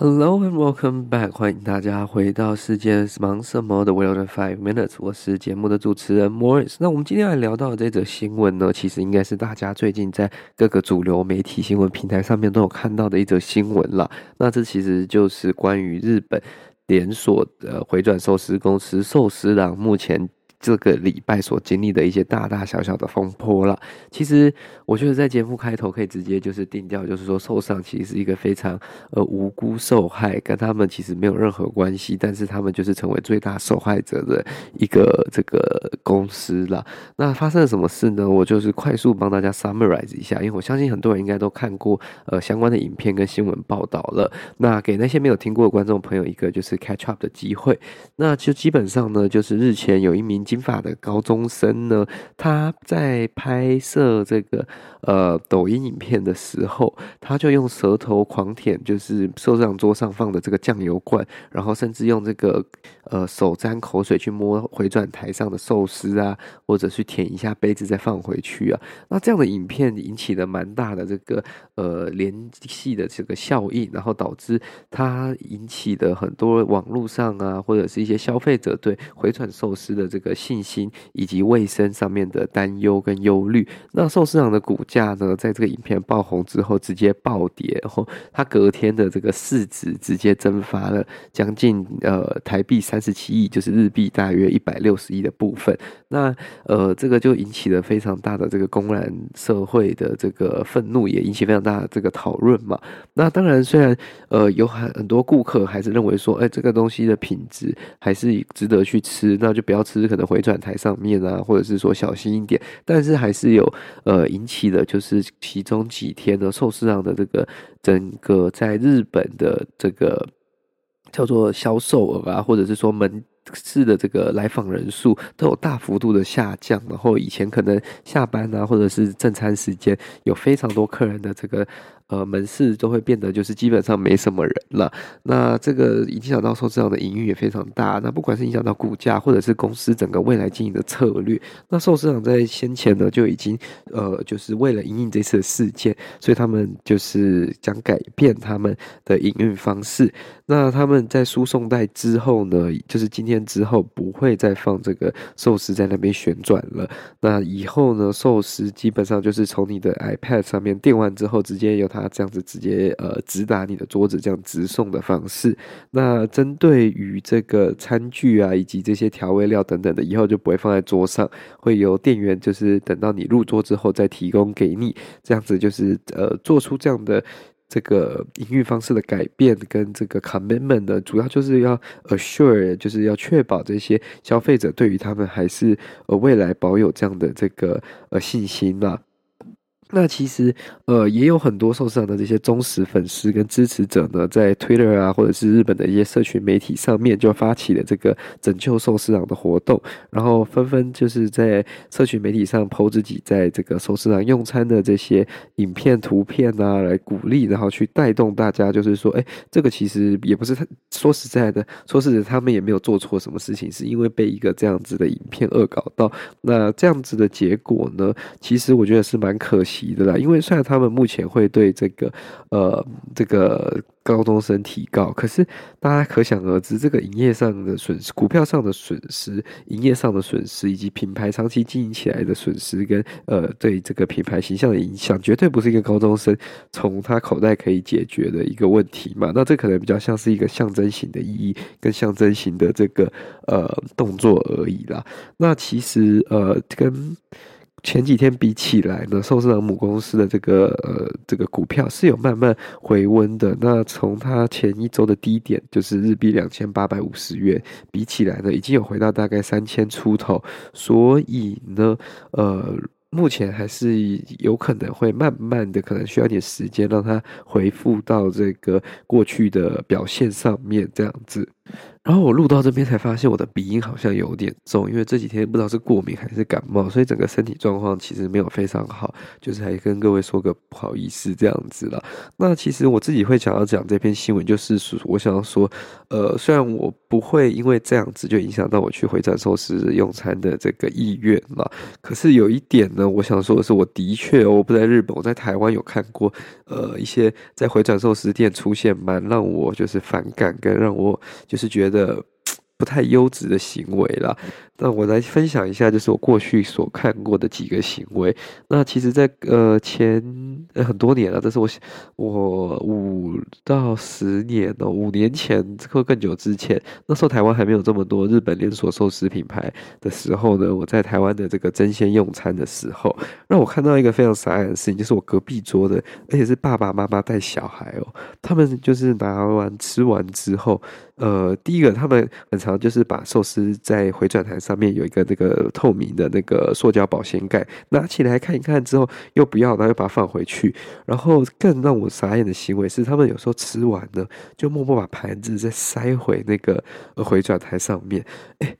Hello and welcome back，欢迎大家回到世界忙什么的 World in Five Minutes，我是节目的主持人 Morris。那我们今天来聊到的这则新闻呢，其实应该是大家最近在各个主流媒体新闻平台上面都有看到的一则新闻了。那这其实就是关于日本连锁的回转寿司公司寿司郎目前。这个礼拜所经历的一些大大小小的风波了。其实我觉得在节目开头可以直接就是定调，就是说受伤其实是一个非常呃无辜受害，跟他们其实没有任何关系，但是他们就是成为最大受害者的一个这个公司了。那发生了什么事呢？我就是快速帮大家 summarize 一下，因为我相信很多人应该都看过呃相关的影片跟新闻报道了。那给那些没有听过的观众朋友一个就是 catch up 的机会。那就基本上呢，就是日前有一名。金发的高中生呢，他在拍摄这个呃抖音影片的时候，他就用舌头狂舔，就是寿司郎桌上放的这个酱油罐，然后甚至用这个呃手沾口水去摸回转台上的寿司啊，或者去舔一下杯子再放回去啊。那这样的影片引起了蛮大的这个呃联系的这个效应，然后导致他引起的很多网络上啊，或者是一些消费者对回转寿司的这个。信心以及卫生上面的担忧跟忧虑，那寿司郎的股价呢，在这个影片爆红之后直接暴跌，然后它隔天的这个市值直接蒸发了将近呃台币三十七亿，就是日币大约一百六十亿的部分。那呃这个就引起了非常大的这个公然社会的这个愤怒，也引起非常大的这个讨论嘛。那当然，虽然呃有很很多顾客还是认为说，哎，这个东西的品质还是值得去吃，那就不要吃可能。回转台上面啊，或者是说小心一点，但是还是有呃引起的，就是其中几天的寿司郎的这个整个在日本的这个叫做销售额啊，或者是说门市的这个来访人数都有大幅度的下降，然后以前可能下班啊，或者是正餐时间有非常多客人的这个。呃，门市都会变得就是基本上没什么人了。那这个影响到寿司郎的营运也非常大。那不管是影响到股价，或者是公司整个未来经营的策略，那寿司郎在先前呢就已经呃，就是为了营运这次的事件，所以他们就是将改变他们的营运方式。那他们在输送带之后呢，就是今天之后不会再放这个寿司在那边旋转了。那以后呢，寿司基本上就是从你的 iPad 上面订完之后，直接由他。他这样子直接呃直达你的桌子，这样直送的方式。那针对于这个餐具啊，以及这些调味料等等的，以后就不会放在桌上，会由店员就是等到你入桌之后再提供给你。这样子就是呃做出这样的这个营运方式的改变跟这个 commitment 呢，主要就是要 assure，就是要确保这些消费者对于他们还是呃未来保有这样的这个呃信心啊。那其实，呃，也有很多寿司郎的这些忠实粉丝跟支持者呢，在 Twitter 啊，或者是日本的一些社群媒体上面，就发起了这个拯救寿司郎的活动，然后纷纷就是在社群媒体上 po 自己在这个寿司郎用餐的这些影片、图片啊，来鼓励，然后去带动大家，就是说，哎，这个其实也不是说实在的，说实在，他们也没有做错什么事情，是因为被一个这样子的影片恶搞到，那这样子的结果呢，其实我觉得是蛮可惜的啦，因为虽然他们目前会对这个呃这个高中生提告，可是大家可想而知，这个营业上的损失、股票上的损失、营业上的损失，以及品牌长期经营起来的损失，跟呃对这个品牌形象的影响，绝对不是一个高中生从他口袋可以解决的一个问题嘛。那这可能比较像是一个象征型的意义，跟象征型的这个呃动作而已啦。那其实呃跟。前几天比起来呢，寿司郎母公司的这个呃这个股票是有慢慢回温的。那从它前一周的低点，就是日币两千八百五十元，比起来呢，已经有回到大概三千出头。所以呢，呃。目前还是有可能会慢慢的，可能需要点时间让它回复到这个过去的表现上面这样子。然后我录到这边才发现我的鼻音好像有点重，因为这几天不知道是过敏还是感冒，所以整个身体状况其实没有非常好，就是还跟各位说个不好意思这样子啦。那其实我自己会想要讲这篇新闻，就是我想要说，呃，虽然我不会因为这样子就影响到我去回转寿司用餐的这个意愿嘛，可是有一点呢，我想说的是，我的确我不在日本，我在台湾有看过，呃，一些在回转寿司店出现蛮让我就是反感跟让我就是觉得。得不太优质的行为啦。那我来分享一下，就是我过去所看过的几个行为。那其实在，呃前很多年了，但是我我五到十年哦，五年前或更久之前，那时候台湾还没有这么多日本连锁寿司品牌的时候呢，我在台湾的这个争先用餐的时候，让我看到一个非常傻眼的事情，就是我隔壁桌的，而且是爸爸妈妈带小孩哦，他们就是拿完吃完之后，呃，第一个他们很就是把寿司在回转台上。面有一个那个透明的那个塑胶保鲜盖，拿起来看一看之后又不要，然后又把它放回去。然后更让我傻眼的行为是，他们有时候吃完呢就默默把盘子再塞回那个回转台上面。诶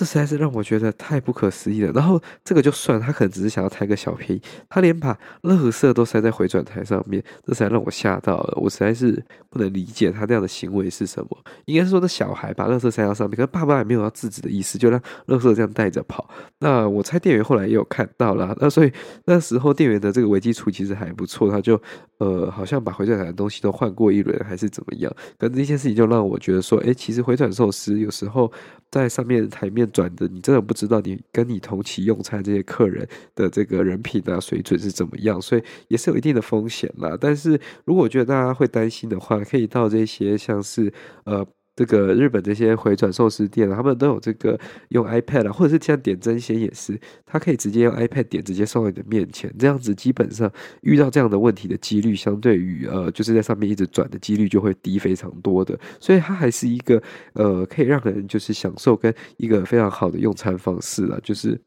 这实在是让我觉得太不可思议了。然后这个就算他可能只是想要贪个小便宜，他连把垃圾都塞在回转台上面，这才让我吓到了。我实在是不能理解他那样的行为是什么。应该是说，那小孩把垃圾塞到上面，可是爸妈也没有要制止的意思，就让垃圾这样带着跑。那我猜店员后来也有看到了，那所以那时候店员的这个危机处其实还不错，他就呃好像把回转台的东西都换过一轮，还是怎么样。可这件事情就让我觉得说，诶，其实回转寿司有时候在上面台面。转的，你真的不知道你跟你同期用餐这些客人的这个人品啊水准是怎么样，所以也是有一定的风险啦。但是如果觉得大家会担心的话，可以到这些像是呃。这个日本这些回转寿司店，他们都有这个用 iPad 啊，或者是像点真鲜也是，他可以直接用 iPad 点，直接送到你的面前，这样子基本上遇到这样的问题的几率，相对于呃就是在上面一直转的几率就会低非常多的，所以它还是一个呃可以让人就是享受跟一个非常好的用餐方式了，就是。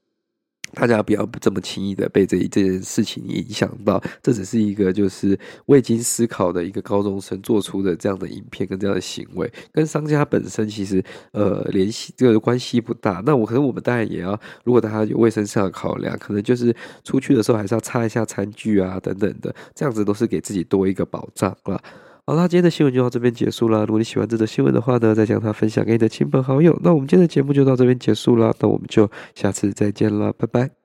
大家不要这么轻易的被这这件事情影响到，这只是一个就是未经思考的一个高中生做出的这样的影片跟这样的行为，跟商家本身其实呃联系这个关系不大。那我可能我们当然也要，如果大家有卫生上的考量，可能就是出去的时候还是要擦一下餐具啊等等的，这样子都是给自己多一个保障啦。好啦，今天的新闻就到这边结束了。如果你喜欢这则新闻的话呢，再将它分享给你的亲朋好友。那我们今天的节目就到这边结束了。那我们就下次再见了，拜拜。